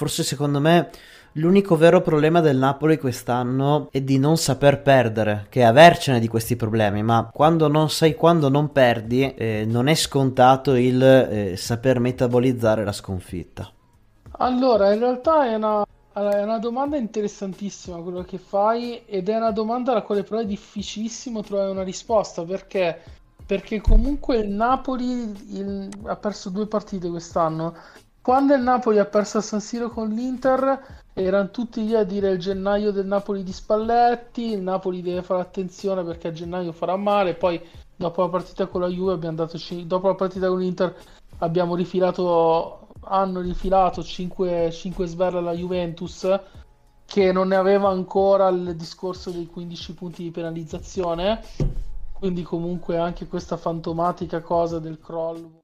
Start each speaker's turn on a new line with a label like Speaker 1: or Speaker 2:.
Speaker 1: forse secondo me L'unico vero problema del Napoli quest'anno è di non saper perdere, che avercene di questi problemi, ma quando non sai quando non perdi, eh, non è scontato il eh, saper metabolizzare la sconfitta.
Speaker 2: Allora, in realtà è una, è una domanda interessantissima quello che fai ed è una domanda alla quale però è difficilissimo trovare una risposta perché perché comunque il Napoli il, ha perso due partite quest'anno. Quando il Napoli ha perso a San Siro con l'Inter, erano tutti lì a dire il gennaio del Napoli di Spalletti, il Napoli deve fare attenzione perché a gennaio farà male, poi dopo la partita con la Juve abbiamo dato dopo la partita con l'Inter abbiamo rifilato hanno rifilato 5, 5 sberle alla Juventus che non ne aveva ancora il discorso dei 15 punti di penalizzazione. Quindi comunque anche questa fantomatica cosa del crollo